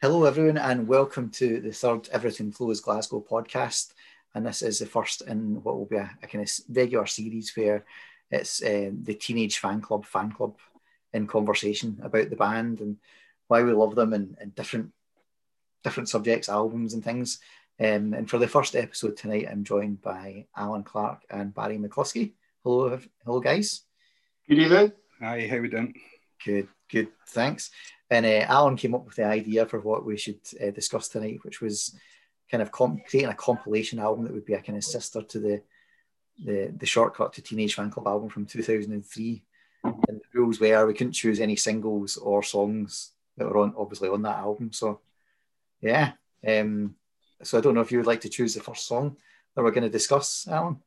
Hello, everyone, and welcome to the third Everything Flows Glasgow podcast. And this is the first in what will be a, a kind of regular series where it's uh, the Teenage Fanclub fan club in conversation about the band and why we love them and, and different different subjects, albums, and things. Um, and for the first episode tonight, I'm joined by Alan Clarke and Barry McLuskie. Hello, hello, guys. Good evening. Hi, how are we doing? Good, good. Thanks. And uh, Alan came up with the idea for what we should uh, discuss tonight, which was kind of comp- creating a compilation album that would be a kind of sister to the the, the shortcut to Teenage Fanclub album from 2003. And the rules were we couldn't choose any singles or songs that were on obviously on that album. So yeah. Um, so I don't know if you would like to choose the first song that we're going to discuss, Alan.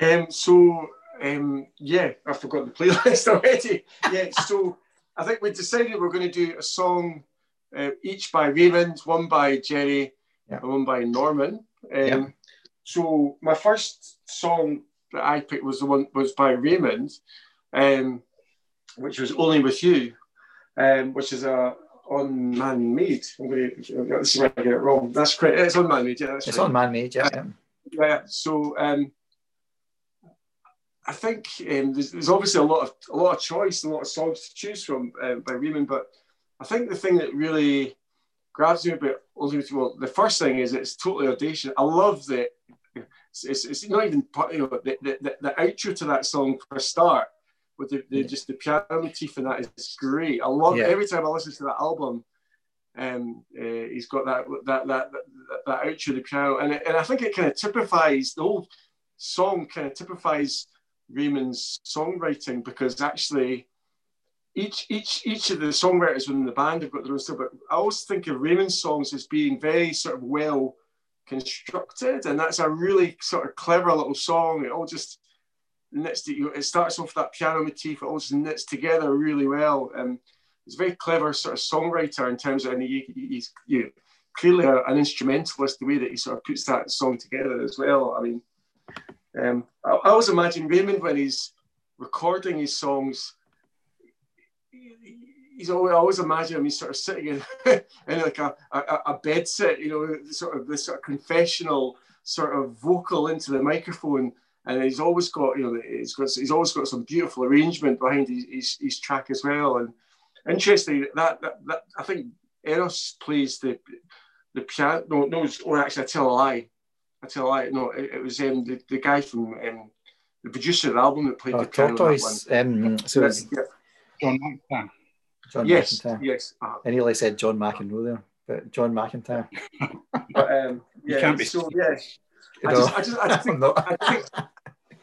Um, so um, yeah, I forgot the playlist already. Yeah, so I think we decided we're going to do a song uh, each by Raymond, one by Gerry, Yeah. and one by Norman. Um, Yeah. So my first song that I picked was the one was by Raymond, um, which was "Only with You," um, which is a on Man Made. I'm going to this is where I get it wrong. That's correct. It's on Man Made. Yeah, It's right. on Man Made, yeah. yeah. Yeah. So um, I think um, there's, there's obviously a lot of a lot of choice and a lot of songs to choose from uh, by Raymond, but I think the thing that really grabs me about Ultimate well, the first thing is it's totally audacious. I love that. It's, it's, it's not even part- you know the, the, the, outro to that song for a start with the, the just the piano motif and that is great. I love Yeah. every time I listen to that album. Um, uh, he's got that that that that, that outro the piano, and it, and I think it kind of typifies the whole song. Kind of typifies Raymond's songwriting because actually each each each of the songwriters within the band have got their own style. But I always think of Raymond's songs as being very sort of well constructed, and that's a really sort of clever little song. It all just knits. To, you it starts off that piano motif. It all just knits together really well. Um, he's a very clever sort of songwriter in terms of, and he, he's you know, clearly an instrumentalist. The way that he sort of puts that song together as well. I mean, um, I, I always imagine Raymond when he's recording his songs. He's always, I always imagine him. He's sort of sitting in, in like a, a, a bed sit, you know, sort of this sort of confessional sort of vocal into the microphone, and he's always got, you know, he's got, he's always got some beautiful arrangement behind his, his, his track as well. And interesting that, that, that I think Euros plays the the piano. No, no, it's- oh, actually, I tell a lie. I tell a lie. No, it, it was um, the, the guy from um, the producer of the album that played Oh, the piano. that one. Tortoise. Um, so it's Yeah, John McEntire. John yes, McEntire. yes. uh, I nearly said John McEnroe there, but John McEntire. but um, You yeah, can't be. so yeah. I just, I just, I just I'm think. I think,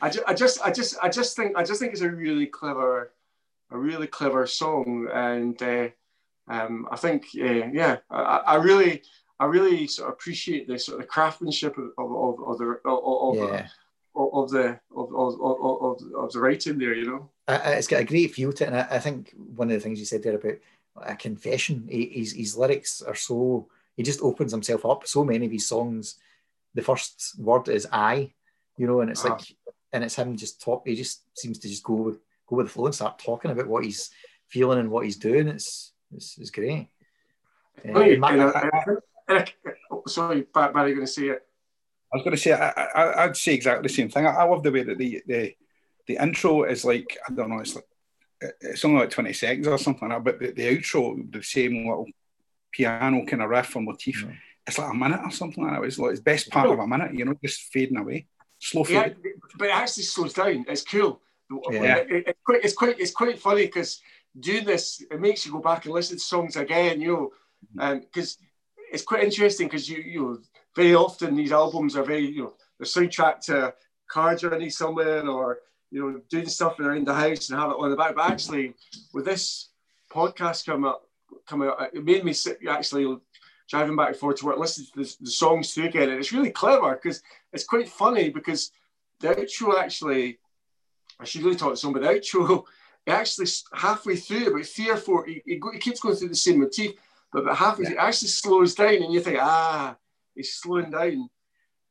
I just, I just, I just, I just think, I just think it's a really clever, a really clever song, and uh, um, I think, uh, yeah, I, I really, I really sort of appreciate the sort of the craftsmanship of, of, of the of, of, yeah. of the of, of, of, the writing there, you know. I- it's got a great feel to it, and I, I think one of the things you said there about a confession, his, his lyrics are so he just opens himself up. So many of his songs, the first word is "I," you know, and it's Ah. like, and it's him just talk. He just seems to just go with go with the flow and start talking about what he's feeling and what he's doing. It's it's, it's great. Uh, Funny, and Ma- and I- and I- and I- oh, sorry, Barry, Barry, going to say it. I was going to say, I, I, I'd say exactly the same thing. I, I love the way that the, the the intro is like, I don't know, it's like, it's only like 20 seconds or something like that, but the, the outro, the same little piano kind of riff or motif, Mhm. it's like a minute or something like that. It's like it's best part of a minute, you know, just fading away. Slow Yeah, fade. but it actually slows down. It's cool. Yeah. It- it- it's quite, it's quite, it's quite funny because doing this it makes you go back and listen to songs again. You know, because it's quite interesting because you, you know, very often these albums are very, you know, the soundtrack to car journey somewhere or you know, doing stuff around the house and have it on the back. But actually, with this podcast coming up, coming out, it made me sit actually driving back and forth to work, listening to the, the songs through again, and it's really clever because it's quite funny because the outro actually, I should really talk to someone, the outro, it actually halfway through, about three or four, it, it, it keeps going through the same motif, but about halfway through, it actually slows down, and you think, ah, he's slowing down.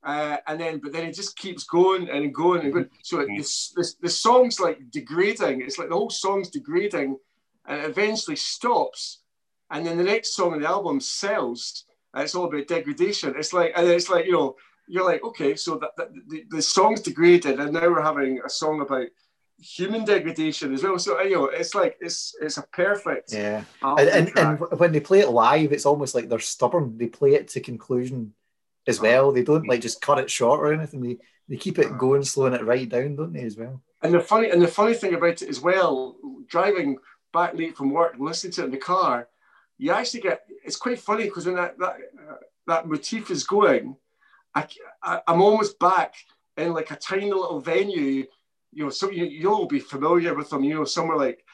Uh, and then, but then it just keeps going and going and going. So it, this, this, the song's like degrading. It's like the whole song's degrading, and it eventually stops. and then the next song on the album Cells, and it's all about degradation. It's like, and it's like you know, you're like, okay, so that, that the, the song's degraded, and now we're having a song about human degradation as well. So you know, it's like it's it's a perfect yeah. And, and, and when they play it live, it's almost like they're stubborn. They play it to conclusion as well. They don't like just cut it short or anything. They they keep it going, slowing it right down, don't they, as well? And the funny and the funny thing about it as well, driving back late from work and listening to it in the car, you actually get it's quite funny because when that that uh, that motif is going, I, I I'm almost back in like a tiny little venue. You know, so you you'll be familiar with them. You know, somewhere like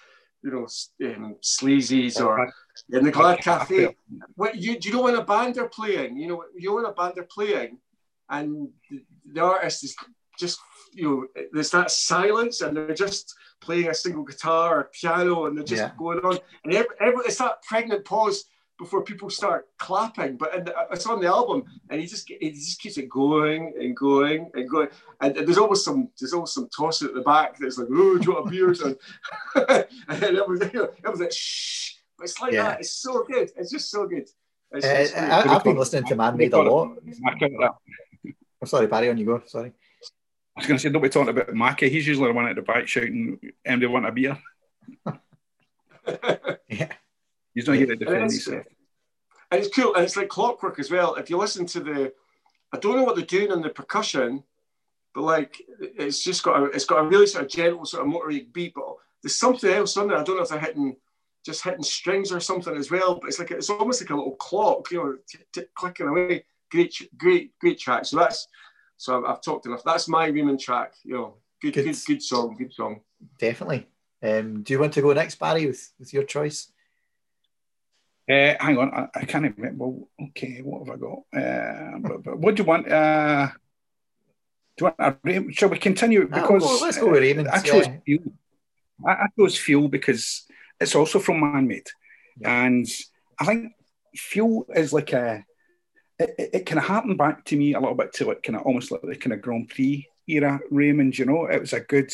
you know, um, Sleazy's or in the Glad Cafe. What you do you know when a band are playing? You know, you know when a band are playing, and the, the artist is just you know, there's that silence, and they're just playing a single guitar or piano, and they're just yeah. going on, and every, every, it's that pregnant pause before people start clapping. But the, it's on the album, and he just he just keeps it going and going and going. And, and there's always some there's always some tossing at the back that's like, oh, do you want a beer? and, and it was, it was like, shh. But it's like yeah. that. It's so good. It's just so good. Uh, I, have been listening to Man Made a lot. I'm sorry, Barry, on you go. Sorry. I was going to say, don't be talking about Mackie. He's usually the one at the back shouting, "Anybody want a beer?" yeah. He's not here to defend himself. And it's cool, and it's like clockwork as well. If you listen to the, I don't know what they're doing on the percussion, but like it's just got a, it's got a really sort of gentle sort of motory beat. But there's something else on there. I don't know if they're hitting just hitting strings or something as well. But it's like it's almost like a little clock, you know, t- t- clicking away. Great, great, great track. So that's so I've, I've talked enough. That's my Raymond track. You know, good, good, good, good song, good song. Definitely. Um, do you want to go next, Barry, with, with your choice? Uh, hang on, I, I, can't remember. Well, okay, what have I got? Uh, but, but what do you want? Uh, do you want? A, shall we continue? Because oh, let's go with Raymond. I chose yeah. Feel. I, I, chose Feel because it's also from Man Made, yeah. and I think Feel is like a it, it, kind of harkened back to me a little bit to like kind of almost like the kind of Grand Prix era Raymond. You know, it was a good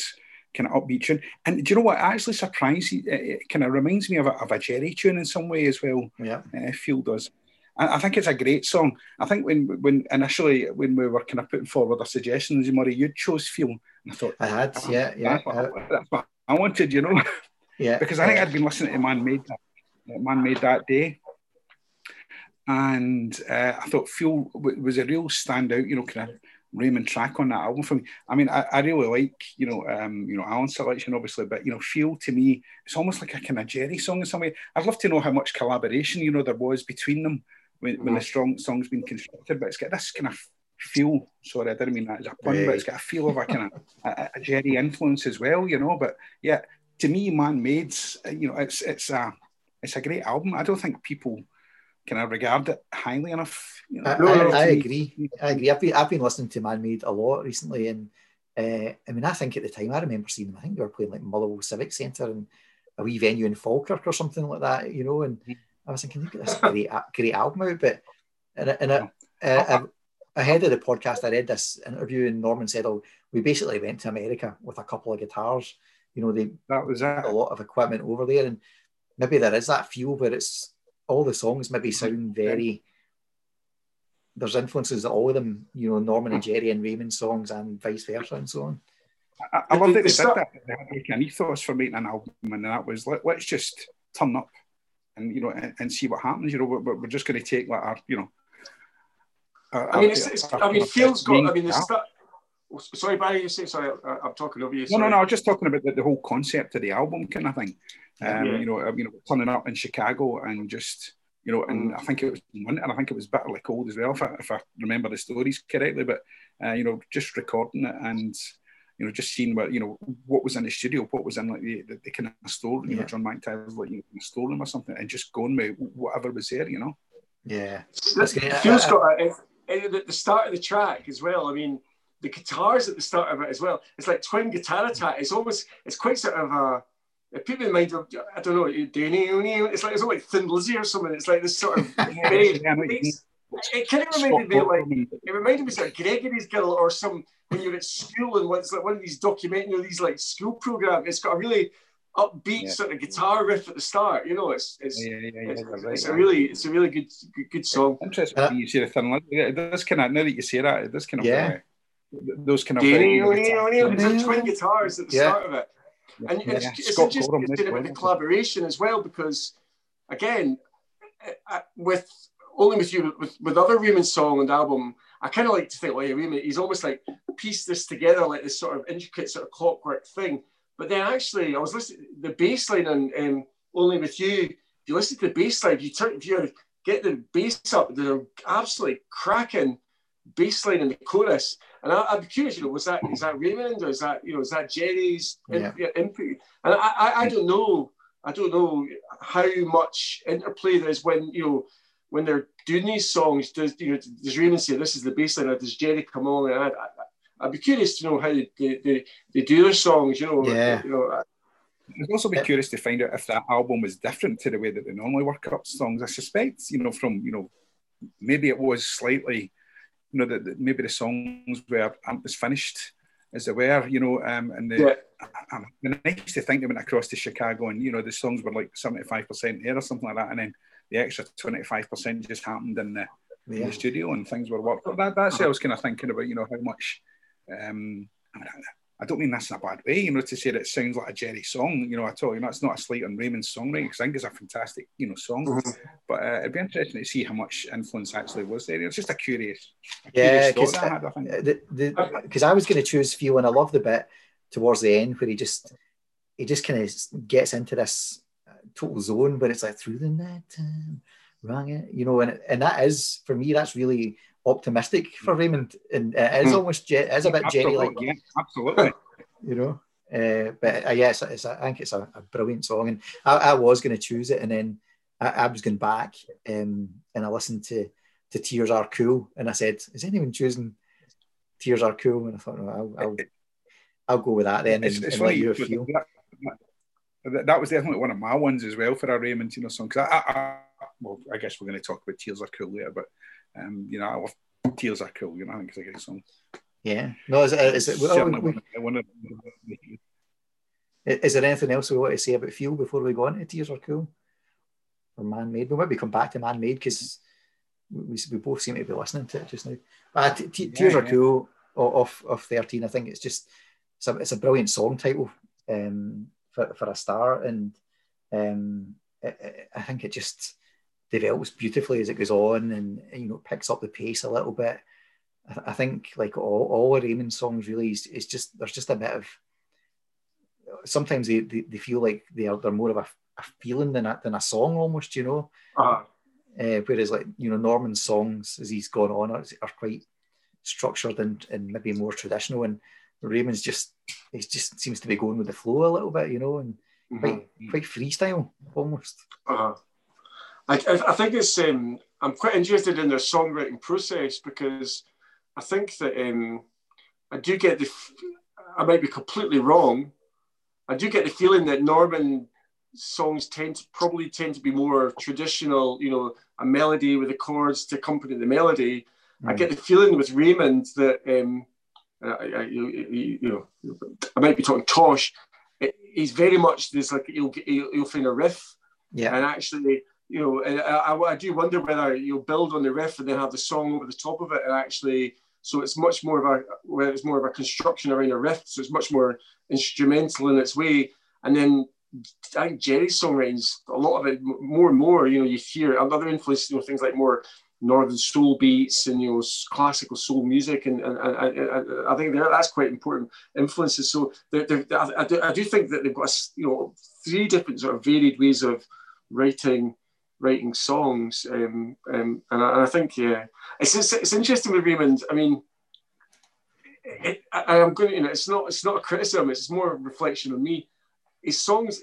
kind of upbeat tune. And do you know what? Actually, surprised it, it kind of reminds me of a, of a Gerry tune in some way as well. Yeah, uh, Feel does. I, I think it's a great song. I think when when initially when we were kind of putting forward our suggestions, Murray, you chose Feel. And I thought I had, oh, yeah, yeah. That's what, that's what I wanted, you know. Yeah. because I think I'd been listening to Man Made Man Made that day and uh, I thought Feel was a real standout, you know, kind of Raymond track on that album for me. I mean, I, I really like, you know, um, you know, Alan's selection obviously, but you know, Feel to me, it's almost like a kind of Gerry song in some way. I'd love to know how much collaboration, you know, there was between them when, mm-hmm. when the strong song's been constructed, but it's got this kind of feel. Sorry, I didn't mean that as a pun, right. but it's got a feel of a kind of a, a Gerry influence as well, you know. But yeah, to me, Man Made, you know, it's it's a it's a great album. I don't think people can I regard it highly enough? You know, I, I, I, agree. I agree. I've been, I've been listening to Man Made a lot recently, and uh, I mean, I think at the time I remember seeing them. I think they were playing like Motherwell Civic Centre and a wee venue in Falkirk or something like that, you know. And I was thinking, look at this great, great album out. But and, and uh, uh, ahead of the podcast, I read this interview, and Norman said, "Oh, we basically went to America with a couple of guitars. You know, they that was a lot of equipment over there, and maybe there is that feel, but it's all the songs maybe uh-huh. sound very. There's influences of all of them, you know, Norman and uh-huh. Gerry and Raymond songs, and vice versa, and so on. I, I love that they did that. They had like an ethos for making an album, and that was let, us just turn up and you know and, and, see what happens. You know, we're, we're just going to take like our, you know. Our, I mean, it's, it's, our, I mean, Phil's got. I mean, the stuff. Sorry, Barry, you say sorry. I, am talking over you. Sorry. No, no, no. I was just talking about the, the whole concept of the album kind of thing. Um, yeah. You know, um, you know, turning up in Chicago and just you know, and I think it was winter, and I think it was bitterly cold as well, if I, if I remember the stories correctly. But uh, you know, just recording it and you know, just seeing what you know what was in the studio, what was in like the, the, the kind of store, you yeah. know, John McEntire's like you know, storeroom or something, and just going with whatever was there, you know. Yeah, that's good. Phil's got a, at the start of the track as well. I mean, the guitars at the start of it as well. It's like twin guitar attack. It's almost, it's quite sort of a people in mind of, I don't know, it's like it's like Thin Lizzy or something. It's like this sort of very, it kind of reminded me of like it reminded me of Gregory's Girl or some when you're at school and it's like one of these documentary, you know, these like school programs. It's got a really upbeat Yeah. sort of guitar riff at the start. You know, it's it's Yeah, yeah, yeah, it's, right, it's a really it's a really good good, good song. Interesting. Uh, you say the thin lizzy. It does kind of now that you say that, it does kind of Yeah. Those kind of very, There's twin guitars at the Yeah. start of it. And Yeah, it's, yeah. it's Scott interesting Coram, it's doing it with Nick the collaboration as well because, again, uh, uh, with only with you with, with other Raymond song and album, I kind of like to think, well, yeah, Raymond, he's almost like pieced this together like this sort of intricate sort of clockwork thing. But then actually, I was listening the bass line on um, Only with You. If you listen to the bass line, if you turn, if you get the bass up, there's an absolutely cracking bass line in the chorus. And I, I'd be curious, you know, was that is that Raymond or is that you know is that Gerry's in- Yeah. input? And I, I, I don't know, I don't know how much interplay there is when you know when they're doing these songs. Does you know does Raymond say this is the bass line or does Gerry come on? And I, I, I'd be curious to know how they, they, they, they do their songs. You know, Yeah. you know, I'd also be curious to find out if that album was different to the way that they normally work up songs. I suspect, you know, from you know, maybe it was slightly, you know, that maybe the songs were aren't as finished as they were, you know, um, and the, yeah. Used to think they went across to Chicago and you know the songs were like seventy five percent there or something like that, and then the extra twenty five percent just happened in the, in the studio and things were worked. That, that's what I was kind of thinking about, you know, how much. Um, I, don't mean this in a bad way, you know, to say that it sounds like a Gerry song, you know, at all. You know, it's not a slight on Raymond's songwriting because I think it's a fantastic, you know, song. Mhm. But uh, it'd be interesting to see how much influence actually was there. It's just a curious, a Yeah, because thought I I I was going to choose Feel, and I love the bit towards the end where he just he just kind of gets into this uh, total zone where it's like through the night time, rang it, you know, and and that is for me that's really optimistic for Raymond, and it is Hmm. almost it is a bit Gerry like, Absolutely, yeah, absolutely. you know. Uh, but uh, yeah, it's, it's a, I think it's a, a brilliant song, and I, I was going to choose it, and then I, I was going back um, and I listened to to Tears Are Cool, and I said, "Is anyone choosing Tears Are Cool?" And I thought, no, I'll, I'll, I'll go with that then, it's, and, it's and let funny. you feel. That, that, that was definitely one of my ones as well for a Raymond, you know, song. Because I, I, I, well, I guess we're going to talk about Tears Are Cool later, but um, you know, I love Tears Are Cool. You know, I think it's a great song. Yeah, no, is it? Is, it well, Certainly we- one of- one is there anything else we want to say about Feel before we go on to Tears Are Cool or Man Made? We might be come back to Man Made because we, we both seem to be listening to it just now. Uh, T- T- Tears Yeah, Are yeah. Cool off of thirteen. I think it's just it's a, it's a brilliant song title um, for for a star, and um, I, I- I think it just develops beautifully as it goes on, and you know picks up the pace a little bit. I, th- I think like all all the Raymond songs really is, is just there's just a bit of sometimes they, they, they feel like they are they're more of a, a feeling than a, than a song almost, you know. Uh, Uh, whereas like you know Norman's songs as he's gone on are, are quite structured and, and maybe more traditional, and Raymond's just he just seems to be going with the flow a little bit, you know, and mhm. quite quite freestyle almost. Uh, I, I I think it's um, I'm quite interested in their songwriting process because I think that um, I do get the f- I might be completely wrong. I do get the feeling that Norman songs tend to probably tend to be more traditional, you know, a melody with the chords to accompany the melody. I Mm. get the feeling with Raymond that um, I, I, you, you you know I might be talking Tosh. It, he's very much this like he'll, he'll he'll find a riff yeah, and actually, you know, and I, I, do wonder whether you'll build on the riff and then have the song over the top of it, and actually, so it's much more of a, where it's more of a construction around a riff, so it's much more instrumental in its way, and then. I think Gerry's songwriting's a lot of it more and more. You know, you hear other influences, you know, things like more northern soul beats and you know classical soul music, and, and, and, and- I think that that's quite important influences. So they're, they're, I, I do, I do think that they've got a you know three different sort of varied ways of writing writing songs, um, um, and, I, and I think yeah, it's, it's it's interesting with Raymond. I mean, it, I, I'm going to you know it's not it's not a criticism. It's more a reflection of me. His songs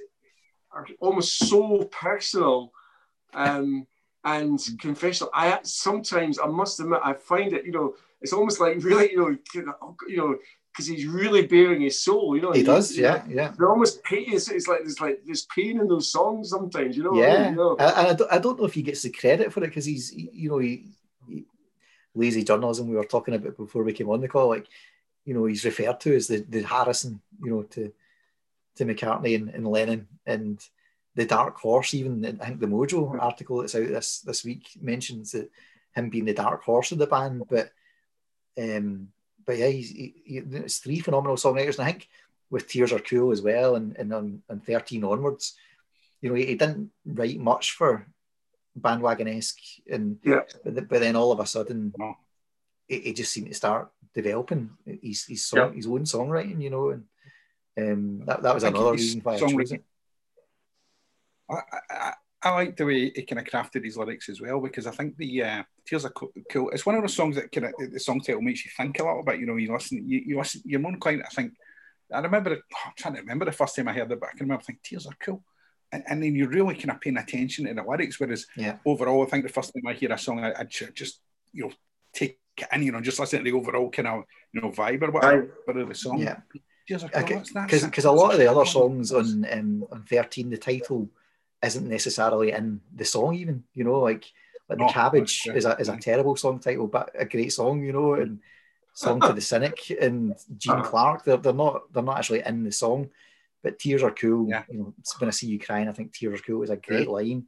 are almost so personal. Um, and confessional. I sometimes I must admit I find it. You know, it's almost like really, you know, you know, because he's really bearing his soul. You know, he and does, yeah, yeah. They're almost pain. It's, it's like there's like there's pain in those songs sometimes. You know, I Yeah, mean? You know? and and I don't, I don't know if he gets the credit for it because he's, you know, he, he- lazy journalism we were talking about before we came on the call. Like, you know, he's referred to as the, the Harrison, you know, to to McCartney and, and Lennon and the Dark Horse. Even I think the Mojo article that's out this this week mentions that him being the dark horse of the band. But um, but yeah, he's he, he, it's three phenomenal songwriters, and I think with Tears Are Cool as well, and and on, on thirteen onwards, you know, he, he didn't write much for Bandwagonesque, and yeah, but, but then all of a sudden, it, it just seemed to start developing his his, song, Yeah. his own songwriting, you know, and um, that that was another reason why I chose it. I, I, I like the way he kind of crafted his lyrics as well because I think the uh, Tears Are Co- Cool. It's one of those songs that kind of the song title makes you think a little bit. You know, you listen, you, you listen, you're more inclined. I think I remember. it- I'm trying to remember the first time I heard it, but I can remember thinking Tears Are Cool, and, and then you're really kind of paying attention to the lyrics. Whereas Yeah. overall, I think the first time I hear a song, I, I'd just you know take it in, you know, just listen to the overall kind of you know vibe or whatever of the song. Yeah. Tears Are Cool. that's- that's- Because because a lot of the other songs on um, on thirteen, the title isn't necessarily in the song. Even you know, like like the No, Cabbage is a is a terrible song title, but a great song. You know, and Song to the Cynic and Gene Uh-huh. Clark. They're, they're not they're not actually in the song, but Tears Are Cool. Yeah. You know, it's when I see you crying, I think Tears Are Cool is a great line.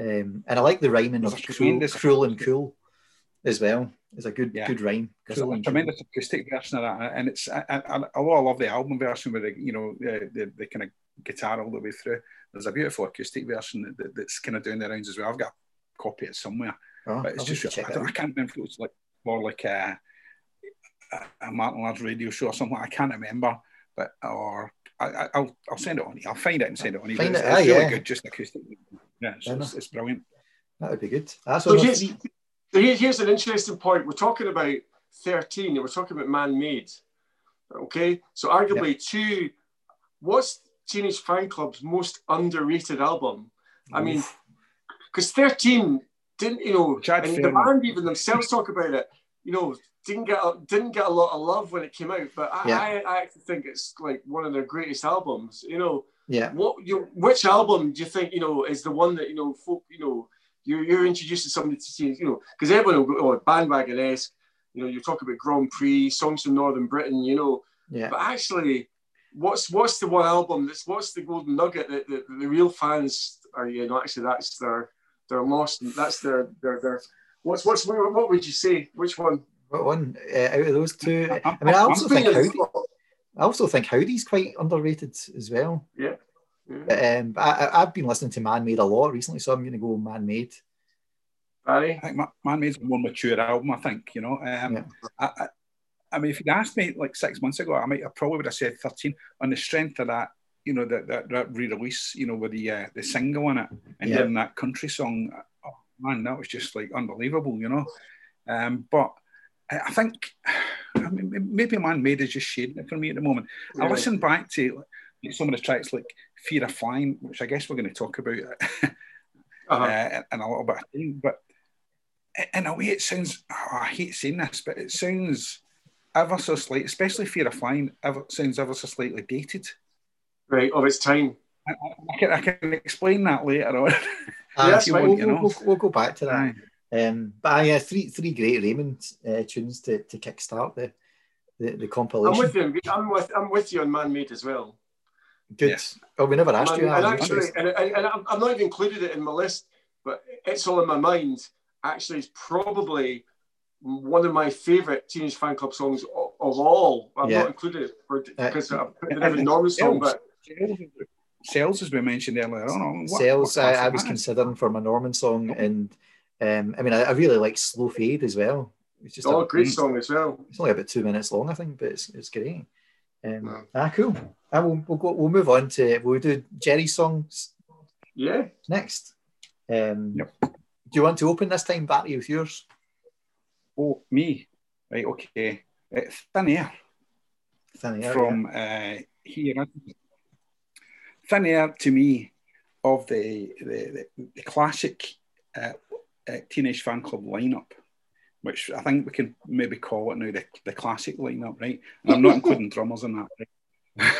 Um, and I like the rhyming of There's cruel, cruel and cool as well. It's a good Yeah. good rhyme. There's a tremendous acoustic version of that, and it's I, I, although I love the album version with the you know the, the, the kind of guitar all the way through. There's a beautiful acoustic version that, that- that's kind of doing the rounds as well. I've got a copy of it somewhere, Oh, but it's I'll just I, check don't, that I can't remember if it was like more like a, a, a Martin Lars radio show or something. I can't remember, but or I, I- I'll I'll send it on. you. I'll find it and send it on. you. Find It's, it, it's aye, really yeah. good, just acoustic. Yeah, it's, Yeah, it's, it's brilliant. That would be good. That's So here's, three- so here- here's an interesting point. We're talking about 13 and we're talking about man-made. Okay, so arguably two. What's Teenage Fanclub's most underrated album? I mean, because 13 didn't, you know, Chad and the band even themselves talk about it. You know, didn't get a, didn't get a lot of love when it came out, but I, Yeah. I, I actually think it's like one of their greatest albums. You know, yeah. what you which album do you think you know is the one that you know folk you know you're, you're introducing somebody to see you know because everyone will go oh, Bandwagonesque you know you're talking about Grand Prix songs from Northern Britain you know Yeah. but actually what's what's the one album that's what's the golden nugget that, that the real fans are you know actually that's their their lost that's their their their what's what's what would you say which one What one uh, out of those two? I'm- I mean, I I'm also think Howdy. I also think Howdy's quite underrated as well. yeah But, um, but I, I- I've been listening to Man Made a lot recently, so I'm going to go Man Made. Barry I think Ma- Man Made's a more mature album, I think, you know. Um, Yeah. I, I, mean, if you'd asked me like six months ago, I might I probably would have said 13 on the strength of that, you know, that, that, that re-release, you know, with the uh, the single on it and Yeah. then that country song. Oh, man, that was just like unbelievable, you know. Um, but I, think, I mean, maybe Man Made is just shading it for me at the moment. I listen back to some of the tracks like Fear of Flying, which I guess we're going to talk about uh-huh. uh, in a little bit. But in a way, it sounds, oh, I hate saying this, but it sounds ever so slight, especially Fear of Flying, ever, sounds ever so slightly dated. right of its time I, I, can, I can explain that later on. Uh, that's so fine, we'll, you we'll, know. we'll, we'll go back to that. Aye. Um, but uh, yeah, three three great Raymond uh, tunes to, to kickstart the the, the I'm with you I'm with I'm with you on Man Made as well Good. Yes. Oh, we never asked and, you. and actually, and, and, and I'm I'm not even included it in my list, but it's all in my mind. Actually, it's probably one of my favourite Teenage Fanclub songs of, of all. I've Yeah. not included it for, Uh, because I put it in and every song, Cells. but Cells, Cells, as we mentioned earlier on. What, Cells, what I, I was considering for my Norman song, and um, I mean, I, I really like Slow Fade as well. It's just oh, a, great mm. song as well. it's only about two minutes long, I think, but it's, it's great. Um, Wow. Ah, cool. I will, we'll go. We'll move on to. We'll do Gerry's songs Yeah. next. Um, Yep. Do you want to open this time, Barry, with yours? Oh, me. Right, okay. Uh, Thin Air. Thin Air, from uh, here. Thin Air to me of the the, the, the classic uh, uh, Teenage Fanclub lineup, which I think we can maybe call it now the, the classic lineup, right? And I'm not including drummers in that, right?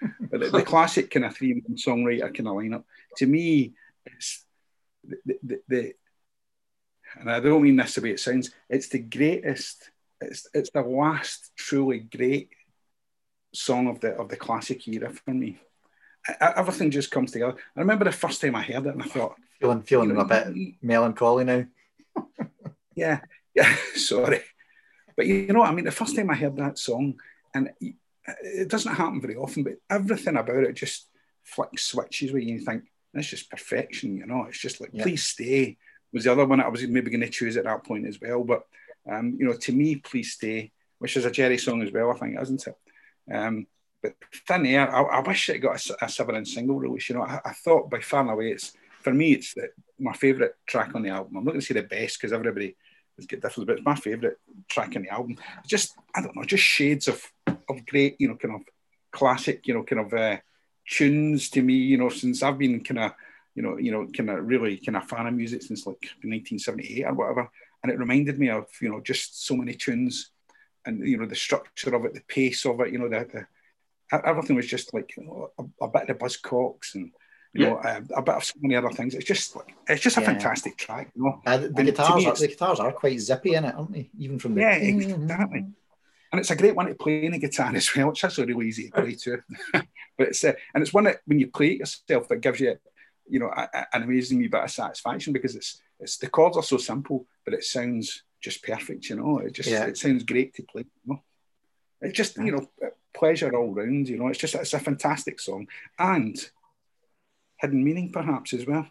but the, the classic kind of three man songwriter kind of lineup. To me, it's the, the, the and I don't mean this the way it sounds. It's the greatest. It's it's the last truly great song of the of the classic era for me. I, everything just comes together. I remember the first time I heard it, and I thought, feeling feeling you know, a bit melancholy now. yeah, yeah. Sorry, but you know what I mean. The first time I heard that song, and it doesn't happen very often, but everything about it just flicks switches where you think that's just perfection. You know, it's just like, yeah. please stay was the other one I was maybe going to choose at that point as well. But um, you know, to me, please stay, which is a Gerry song as well, I think, isn't it? Um, but Thin Air, I, I, wish it got a, a seven-inch single release. You know, I, I, thought by far and away, it's for me, it's the, my favourite track on the album. I'm not going to say the best because everybody has got different, but it's my favourite track on the album. Just I don't know, just shades of of great, you know, kind of classic, you know, kind of uh, tunes to me. You know, since I've been kind of you know, you know, kind of really kind of fan of music since like 1978 or whatever. And it reminded me of, you know, just so many tunes and, you know, the structure of it, the pace of it, you know, the, the everything was just like, you know, a, a bit of the Buzzcocks and, you yeah. know, a, a, bit of so many other things. It's just like, it's just a yeah. fantastic track, you know. Uh, the, the guitars, are, the guitars are quite zippy in it, aren't they? Even from the. Yeah, exactly. And it's a great one to play in a guitar as well, which is really easy to play too. but it's uh, and it's one that when you play it yourself, that gives you you know, a, a, an amazing bit of satisfaction because it's it's the chords are so simple, but it sounds just perfect. You know, it just yeah. it sounds great to play. You know? It's just you know pleasure all round. You know, it's just it's a fantastic song and hidden meaning perhaps as well.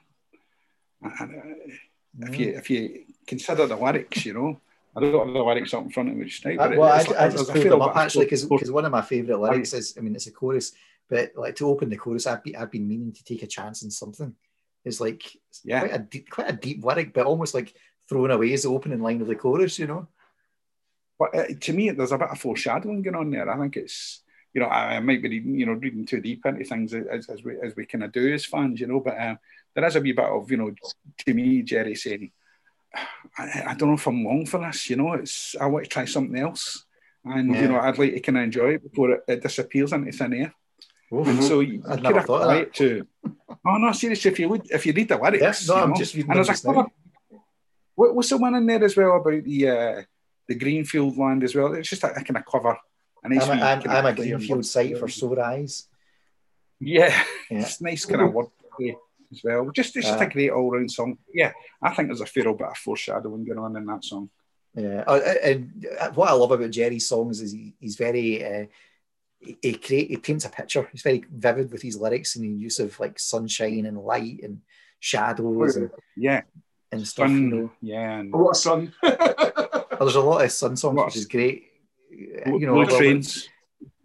And, uh, if you if you consider the lyrics, you know. I don't have the lyrics up in front of me just now. Uh, well, I, I, I, just pulled them up actually because one of my favourite lyrics is, I mean, it's a chorus but like to open the chorus, I've been, I've been meaning to take a chance on something. It's like yeah. quite a deep, quite a deep lyric, but almost like thrown away as the opening line of the chorus, you know. But uh, to me, there's a bit of foreshadowing going on there. I think it's you know I, I might be reading, you know reading too deep into things as, as we as we kind of do as fans, you know. But um, there is a wee bit of you know to me Gerry saying, I, I don't know if I'm long for this. You know, it's I want to try something else, and yeah. you know I'd like to kind of enjoy it before it, it disappears into thin air. Mm-hmm. So you I'd could have thought it to. Oh no, seriously, if you would, if you read the lyrics, yeah, no, I'm know, just reading and there's a cover. What, was the one in there as well about the uh, the greenfield land as well? It's just a, a kind of cover. And I'm, a, I'm, I'm a greenfield site for sore eyes. Yeah, yeah. it's nice kind of wordplay as well. Just it's just uh, a great all round song. Yeah, I think there's a fair bit of foreshadowing going on in that song. Yeah, uh, and what I love about Gerry's songs is he, he's very uh, he, create, he paints a picture. He's very vivid with his lyrics and the use of like sunshine and light and shadows and yeah and stuff. Sun, you know. Yeah, and a lot of sun. there's a lot of sun songs, which is great. You know, no trains.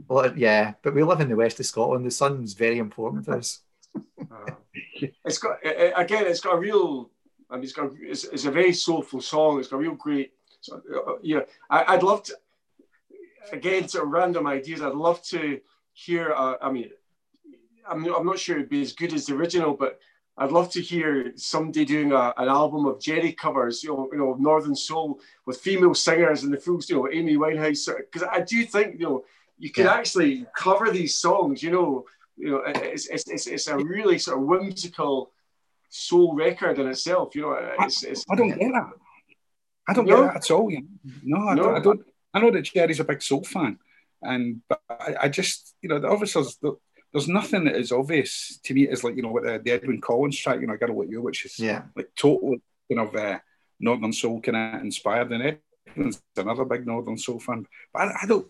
A lot of, yeah, but we live in the west of Scotland. The sun's very important to us. uh, it's got again. It's got a real. I mean, it's got. It's, it's a very soulful song. It's got a real great. So, uh, yeah, I, I'd love to again, sort of random ideas. I'd love to hear. Uh, I mean, I'm, I'm not sure it'd be as good as the original, but I'd love to hear somebody doing a, an album of Gerry covers, you know, you know, Northern Soul with female singers and the full, you know, Amy Winehouse. Because I do think, you know, you can yeah. actually cover these songs. You know, you know, it's, it's, it's, it's a really sort of whimsical soul record in itself. You know, it's, it's, I, don't get that. I don't no? get that at all. You know? No, I, no, don't, I don't. I know that Gerry's a big soul fan, and but I, I just you know obviously there's, there's nothing that is obvious to me as like you know what the, the Edwyn Collins track, you know, "Girl Like You," which is yeah like totally kind of uh, Northern Soul kind of inspired, and Edwyn's another big Northern Soul fan. But I, I don't.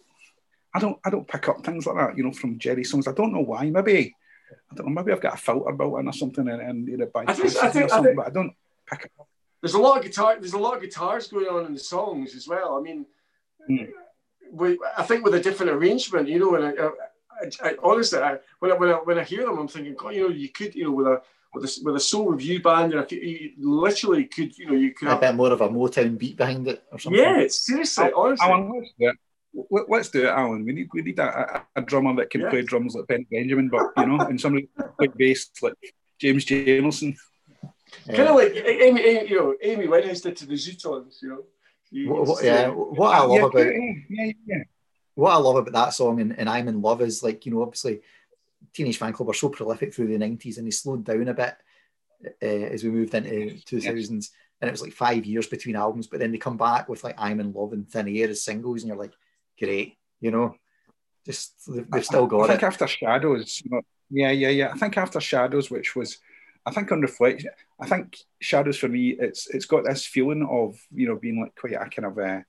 I don't I don't pick up things like that, you know, from Gerry songs. I don't know why. Maybe I don't know. Maybe I've got a filter built in or something, and, and you know, by I think, I think, I think, but I don't pick it up. There's a lot of guitar. There's a lot of guitars going on in the songs as well. I mean, Mm. We, I think with a different arrangement, you know, and I, I, I, honestly, I, when I, when I when I hear them, I'm thinking, God, you know, you could, you know, with a with a, with a soul review band, and you literally could, you know, you could a have, bit more of a Motown beat behind it, or something. Yeah, seriously, honestly. Alan, let's do it. Let's do it, Alan. We need we need a, a, a drummer that can play drums like Ben Benjamin, but you know, and somebody like bass like James Jamerson. Yeah. Kind of like Amy, Amy, you know, Amy Winehouse did to the Zutons, you know. What, yeah, what I love yeah, about yeah, yeah. what I love about that song and, and I'm in love is like you know obviously Teenage Fanclub were so prolific through the nineties and they slowed down a bit uh, as we moved into two thousands and it was like five years between albums but then they come back with like I'm in Love and Thin Air as singles and you're like great you know Just they've still got I think it. after Shadows, you know, yeah, yeah, yeah. I think after Shadows, which was, I think on reflection, I think Shadows for me, it's it's got this feeling of you know being like quite a kind of a,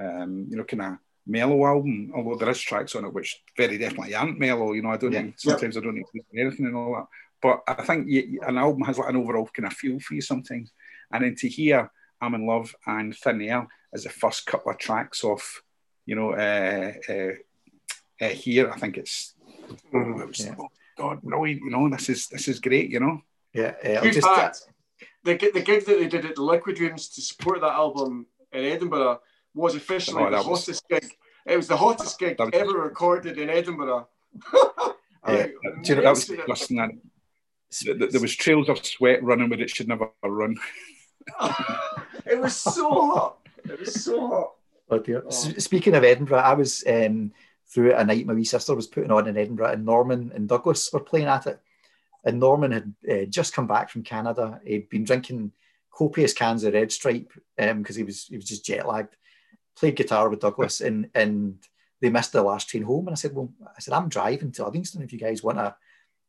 um, you know, kind of mellow album. Although there is tracks on it which very definitely aren't mellow. You know, I don't Yeah. need, sometimes I don't need to listen anything and all that. But I think y- an album has like an overall kind of feel for you sometimes. And then to hear "I'm in Love" and "Thin Air" as the first couple of tracks off, you know, uh, uh, uh, here, I think it's it was, Yeah. oh God, brilliant! You know, this is this is great. You know, Yeah, I'll Good just fact, the, the gig that they did at the Liquid Rooms to support that album in Edinburgh was officially Oh, the that was- hottest gig. It was the hottest gig That was- ever recorded in Edinburgh. Yeah. do you know that was Amazing. that. Th- th- There was trails of sweat running where it should never run. it was so hot. It was so hot. Oh dear. Oh. S- Speaking of Edinburgh, I was um, through a night my wee sister was putting on in Edinburgh, and Norman and Douglas were playing at it. And Norman had uh, just come back from Canada. He'd been drinking copious cans of Red Stripe because he was he was just jet lagged. Played guitar with Douglas, and and they missed the last train home. And I said, well, I said I'm driving to Uddingston if you guys want a,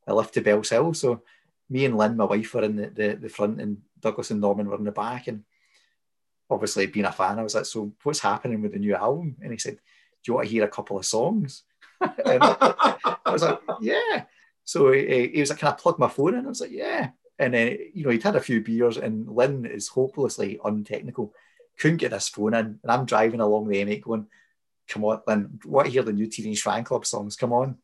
a lift to Bellshill. So me and Lynn, my wife, were in the, the, the front, and Douglas and Norman were in the back, and obviously being a fan, I was like, "So what's happening with the new album?" And he said, "Do you want to hear a couple of songs?" and I was like, "Yeah." So he, he was like, "Can I plug my phone in?" I was like, "Yeah." And then you know he'd had a few beers, and Lynn is hopelessly untechnical, couldn't get this phone in, and I'm driving along the M8 going, "Come on, Lynn, want to hear the new Teenage Fanclub songs? Come on!"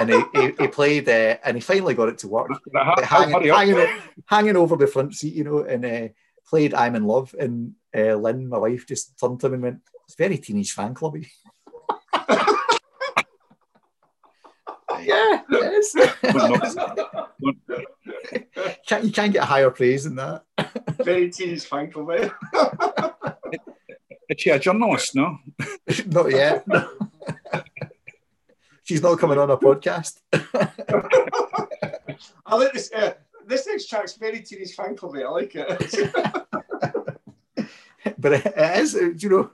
and he, he, he played, uh, and he finally got it to work hanging, hanging, hanging over the front seat, you know, and uh, played I'm in Love. And uh, Lynn, my wife, just turned to him and went, It's very teenage fan clubby. Yeah, it is. can't, you can't get higher praise than that. Very teenage fan club. eh? Is she a journalist? No. not yet. She's not coming on a podcast. I like this. Uh, this next track's very teenage fan club. I like it. but it, it is, you know.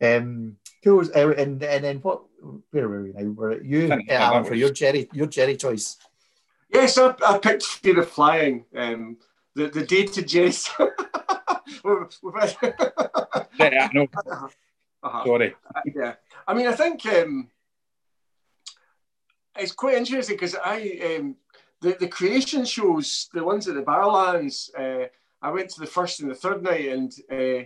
Um, who was, uh, and, and then what? Where were we now? Were it you, yeah, Alan, that for your Gerry, your Gerry choice? yes, I, I picked Fear of Flying. Um, the the dated Jess. We've- we've had- Yeah, no. Uh-huh. Sorry. yeah. I mean, I think um, it's quite interesting because I um, the the creation shows, the ones at the Barrowlands. Uh, I went to the first and the third night, and uh,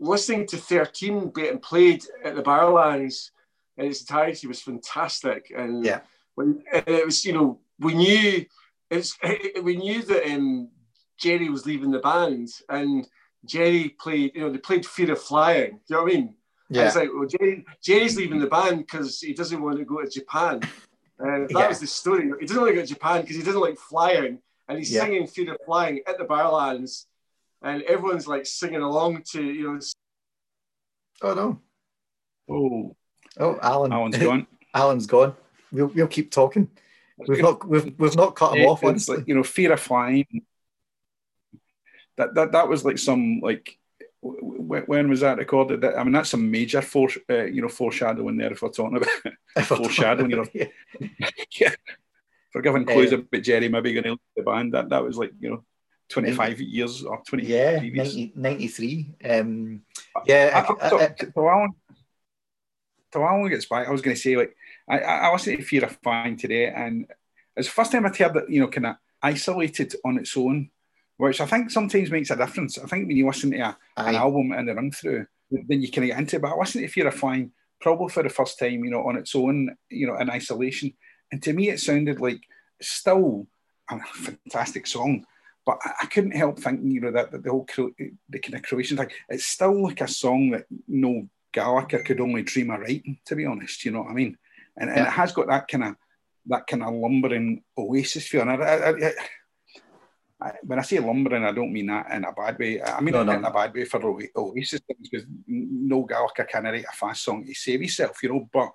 listening to Thirteen being played at the Barrowlands in its entirety was fantastic. And Yeah. when and it was, you know, we knew it's we knew that um, Gerry was leaving the band, and Gerry played, you know, they played Fear of Flying. Do you know what I mean? And It's like, well, Gerry, Gerry's leaving the band because he doesn't want to go to Japan. And that Yeah. was the story. He doesn't want to go to Japan because he doesn't like flying. And he's Yeah. singing Fear of Flying at the Barrowlands, And everyone's like singing along to, you know, Oh no! Oh, Oh, Alan. Alan's gone. Alan's gone. We'll, we'll keep talking. We've not we've, we've not cut him off. Honestly, like, you know, fear of flying. That that that was like some like when was that recorded? That, I mean, that's some major fore, uh, you know foreshadowing there. If we're talking about I foreshadowing, you know. Yeah. yeah, for giving clues Uh, about Gerry maybe going to leave the band. That that was like you know, twenty five years or twenty Yeah, 90, 93. Um, yeah, I, I- I- so Alan, so Alan gets back. I was going to say like I, I I listened to Fear of Flying today, and it's the first time I've heard that you know kind of isolated on its own, which I think sometimes makes a difference. I think when you listen to a, an album and the run through, then you kind of get into it. But I listened to Fear of Flying probably for the first time, you know, on its own, you know, in isolation, and to me it sounded like still a fantastic song. But I, I couldn't help thinking, you know, that, that the whole the kind of Creation thing, it's still like a song that no Gallagher could only dream of writing, to be honest. You know what I mean? And, and Yeah. it has got that kind of that kind of lumbering Oasis feel. And I, I, I, I, when I say lumbering, I don't mean that in a bad way. I mean No, no. in a bad way for Oasis because no Gallagher can write a fast song to save himself, you know. But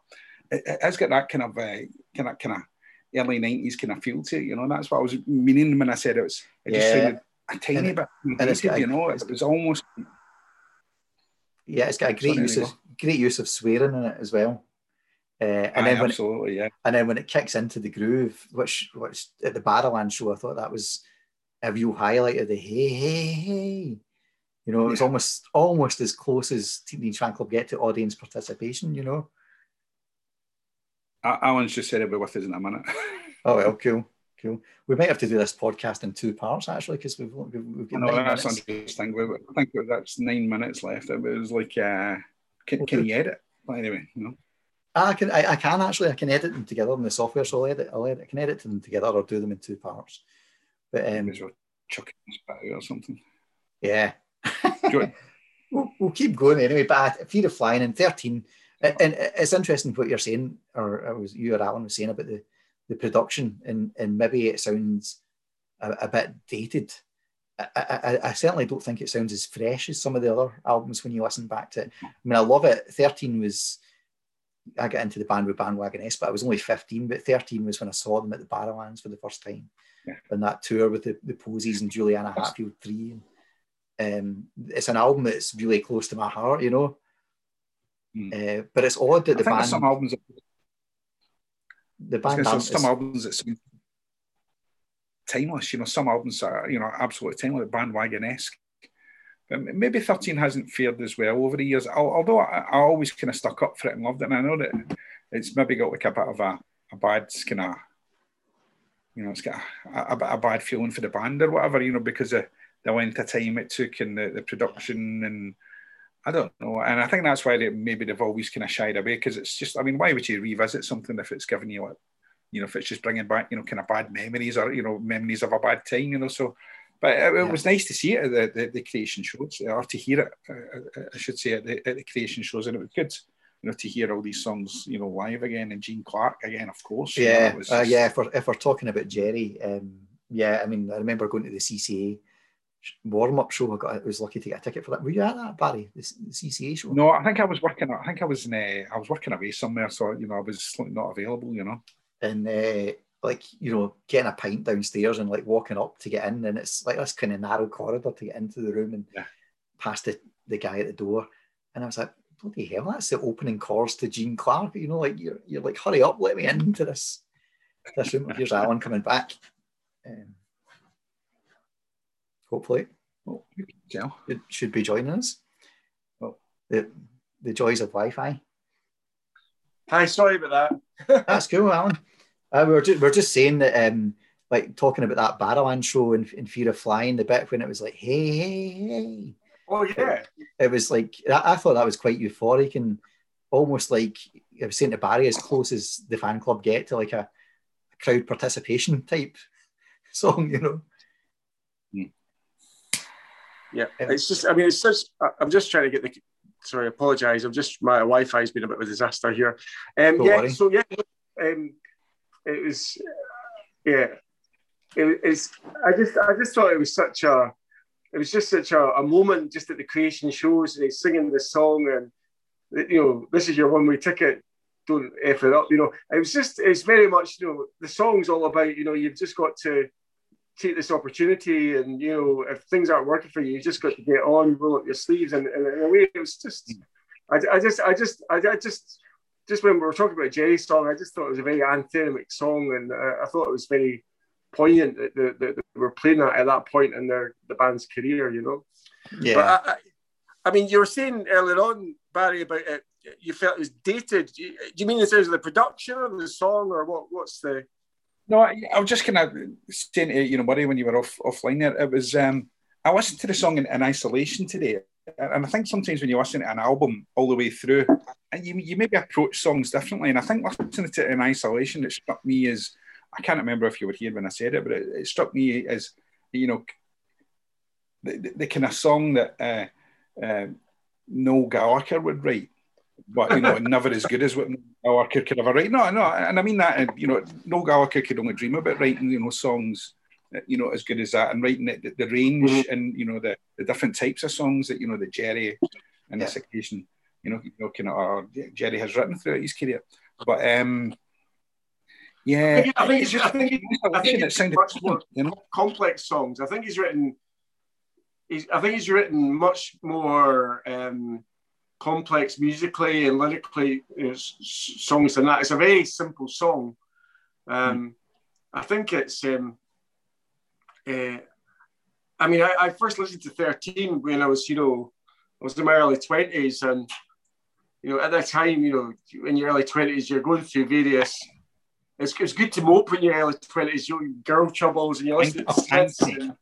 it, it has got that kind of uh, kind of kind of early nineties kind of feel to it, you know. That's what I was meaning when I said it was. It just Yeah. sounded a tiny And- bit, and it's dated, got a- you know. It was almost Yeah, it's got a great use of great use of swearing in it as well. Uh, and Aye, then when it, absolutely, yeah. and then when it kicks into the groove, which which at the Barrowland show, I thought that was a real highlight of the hey hey hey. You know, it was Yeah. almost almost as close as Teenage Fanclub get to audience participation. You know. Alan's just said it'll be with us in a minute. Oh well, cool, cool. We might have to do this podcast in two parts actually, because we've, we've we've got no, that's minutes. interesting. We- I think that's nine minutes left. It was like, uh, can, can you edit? But anyway, you know. I can I, I can actually I can edit them together in the software, so I'll edit I'll edit I can edit them together or do them in two parts. But um, we'll chuck it in the spit out or something. yeah. We'll, we'll keep going anyway. But I- Fear of Flying in 13, and and it's interesting what you're saying, or it was you or Alan was saying about the, the production, and, and maybe it sounds a, a bit dated. I, I, I certainly don't think it sounds as fresh as some of the other albums when you listen back to it. I mean, I love it. 13 was, I got into the band with Bandwagonesque, but I was only 15, but 13 was when I saw them at the Barrowlands for the first time. Yeah. And that tour with the, the Posies and Juliana Hatfield 3. And, um, it's an album that's really close to my heart, you know. Hmm. Uh, but it's odd that the band, some albums. That, the band gonna some as- albums that seem timeless. You know, some albums are you know absolutely timeless, Bandwagonesque. But maybe 13 hasn't fared as well over the years. Although I, I always kind of stuck up for it and loved it, and I know that it's maybe got like a bit of a, a bad kind of, you know, it's got a, a, a bad feeling for the band or whatever, you know, because of the length of time it took and the, the production and I don't know. And I think that's why they, maybe they've always kind of shied away because it's just, I mean, why would you revisit something if it's giving you like, you know, if it's just bringing back, you know, kind of bad memories or, you know, memories of a bad time, you know, so. But it, it was nice to see it at the, the, the creation shows, or to hear it, uh, I should say, at the, at the creation shows. And it was good, you know, to hear all these songs, you know, live again and Gene Clark again, of course. you know, Yeah, it uh, yeah. If we're, if we're talking about Gerry, um, yeah, I mean, I remember going to the CCA warm up show. I got, I was lucky to get a ticket for that. Were you at that, Barry? The, the CCA show? No, I think I was working. I think I was in. Uh, I was working away somewhere, so you know I was not available. You know. and uh, like you know getting a pint downstairs and like walking up to get in and it's like this kind of narrow corridor to get into the room and Yeah. past the, the guy at the door and I was like bloody hell that's the opening chorus to Gene Clark you know like you're, you're like hurry up let me into this this room here's Alan coming back um, hopefully Oh, you it should be joining us Oh. the, the joys of Wi-Fi Hi, sorry about that. That's cool, Alan. Uh, we were just we are just saying that, um, like talking about that Barrowland show in, in Fear of Flying, the bit when it was like, hey, hey, hey. Oh yeah, It was like I, I thought that was quite euphoric and almost like I was saying to Barry, as close as the fan club get to like a, a crowd participation type song, you know. Yeah. It's just, I mean, it's just. I'm just trying to get the. Sorry, I apologise. I'm just my Wi-Fi's been a bit of a disaster here. Um, Don't yeah. worry. So yeah, um, it was. Yeah, it, it's. I just, I just thought it was such a. It was just such a, a moment just at the creation shows, and he's singing this song, and you know, this is your one-way ticket. Don't f it up, you know. It was just, it's very much, you know, the song's all about, you know, you've just got to take this opportunity and you know if things aren't working for you you just got to get on roll up your sleeves and, and in a way it was just I, I just I just I, I just just when we were talking about Gerry's song I just thought it was a very anthemic song and uh, I thought it was very poignant that, that, that they were playing that at that point in their the band's career you know? Yeah. I, I, I mean you were saying earlier on Barry about it you felt it was dated. Do you, do you mean in terms of the production of the song or what what's the No, I, I was just kind of saying to you know, Murray, when you were off offline there, it was um, I listened to the song in, in isolation today, and I think sometimes when you listen to an album all the way through, and you you maybe approach songs differently, and I think listening to it in isolation, it struck me as I can't remember if you were here when I said it, but it, it struck me as you know the, the, the kind of song that uh, uh, Noel Gallagher would write but you know, never as good as what Gallagher could ever write. No, no, and I mean that. and, You know, Noel Gallagher could only dream about writing, you know, songs, uh, you know, as good as that, and writing it, the, the range Mhm. and you know the, the different types of songs that you know the Gerry, in Yeah. this occasion, you know, you know, kind of or Gerry has written throughout his career. But um, yeah, I think- I think it's- I think- I think it's much more- you know, complex songs. I think he's written. He's, I think he's written much more um, complex musically and lyrically you know, songs than that. It's a very simple song. Um, mm. I think it's. Um, uh, I mean, I, I, first listened to 13 when I was, you know, I was in my early 20s. And, you know, at that time, you know, in your early 20s, you're going through various. It's, it's good to mope in your early 20s, you know, girl troubles, and you're listening to Smiths. And,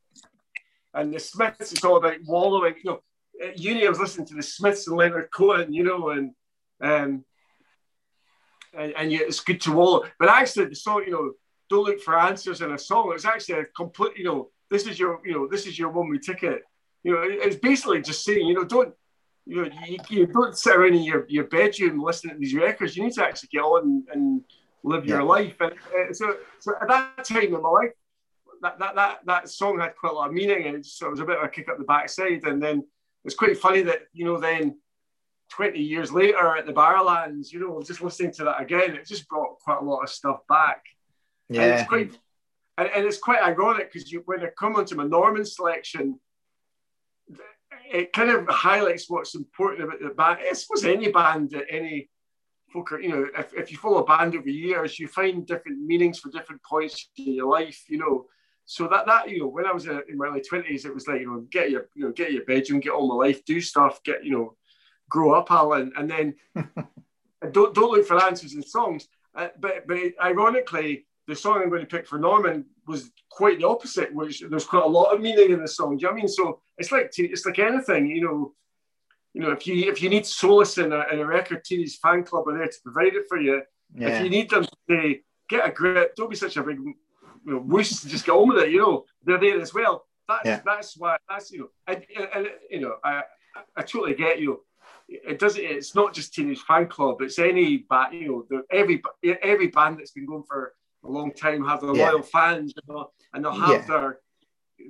and the Smiths, it's all about wallowing. You know, at uni, I was listening to the Smiths and Leonard Cohen, you know, and um, and, and it's good to wallow. But actually, the song, you know, don't look for answers in a song. It's actually a complete, you know, this is your, you know, this is your one way ticket. You know, it's basically just saying, you know, don't, you know, you, you don't sit around in your, your bedroom listening to these records. You need to actually get on and live yeah. your life. And uh, so, so at that time in my life, that, that, that, that song had quite a lot of meaning and so it was a bit of a kick up the backside. And then it's quite funny that, you know, then 20 years later at the Barrowlands, you know, just listening to that again, it just brought quite a lot of stuff back. Yeah. And it's quite, and, and it's quite ironic because you, when I come onto my Norman selection, it kind of highlights what's important about the band. I suppose any band, any folk, you know, if, if you follow a band over years, you find different meanings for different points in your life, you know. So that that you know, when I was in my early twenties, it was like you know, get your you know, get your bedroom, get on my life, do stuff, get you know, grow up, Alan, and then don't don't look for answers in songs. Uh, but but ironically, the song I'm going to pick for Norman was quite the opposite, which there's quite a lot of meaning in the song. Do you know I mean? So it's like it's like anything, you know. You know, if you if you need solace in a, in a record, Teenage Fanclub are there to provide it for you. Yeah. If you need them to say, get a grip, don't be such a big you know, wuss, just get on with it. You know, they're there as well. That's yeah. that's why that's you know, and, and you know, I I totally get you it doesn't. It's not just Teenage Fanclub. It's any band. You know, every every band that's been going for a long time have their yeah. loyal fans, you know, and they'll have yeah. their.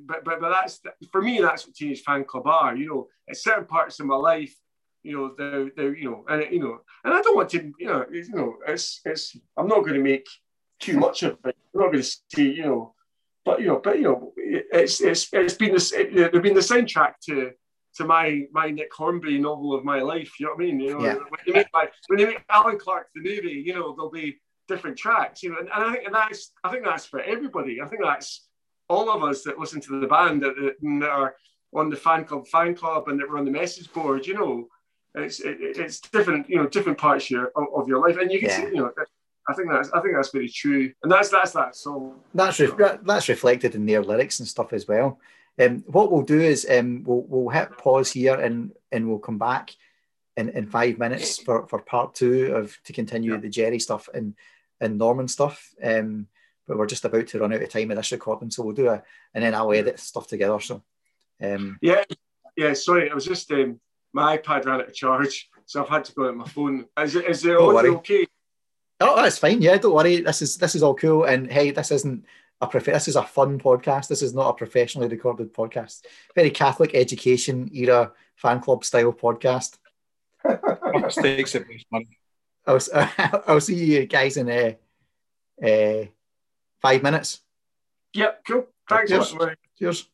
But, but but that's for me. That's what Teenage Fanclub are. You know, at certain parts of my life, you know, they're, they're you know, and you know, and I don't want to, you know, you know, it's it's. I'm not going to make too much of it. I'm not going to say, you know, but you know, but you know, it's it's it's been this. It, they've been the soundtrack to to my my Nick Hornby novel of my life. You know what I mean? You know, yeah. when they make my, when they make Alan Clarke the movie, you know, there'll be different tracks. You know, and, and I think and that's I think that's for everybody. I think that's all of us that listen to the band that, that are on the fan club fan club and that were on the message board. You know, it's it, it's different. You know, different parts of your, of your life, and you can yeah. see. You know. I think that's I think that's very true, and that's that's that song. That's re- that's reflected in their lyrics and stuff as well. Um, what we'll do is um, we'll, we'll hit pause here and, and we'll come back in, in five minutes for, for part two of to continue yeah. the Gerry stuff and, and Norman stuff. Um, but we're just about to run out of time in this recording, so we'll do a and then I'll edit stuff together. So um, yeah, yeah. Sorry, I was just um, my iPad ran out of charge, so I've had to go on my phone. Is it is it okay? Oh, that's fine. Yeah, don't worry. This is this is all cool. And hey, this isn't a prof- this is a fun podcast. This is not a professionally recorded podcast. Very Catholic education era fan club style podcast. I'll, I'll see you guys in uh, uh, five minutes. Yep, cool. Thanks. Cheers. Cheers.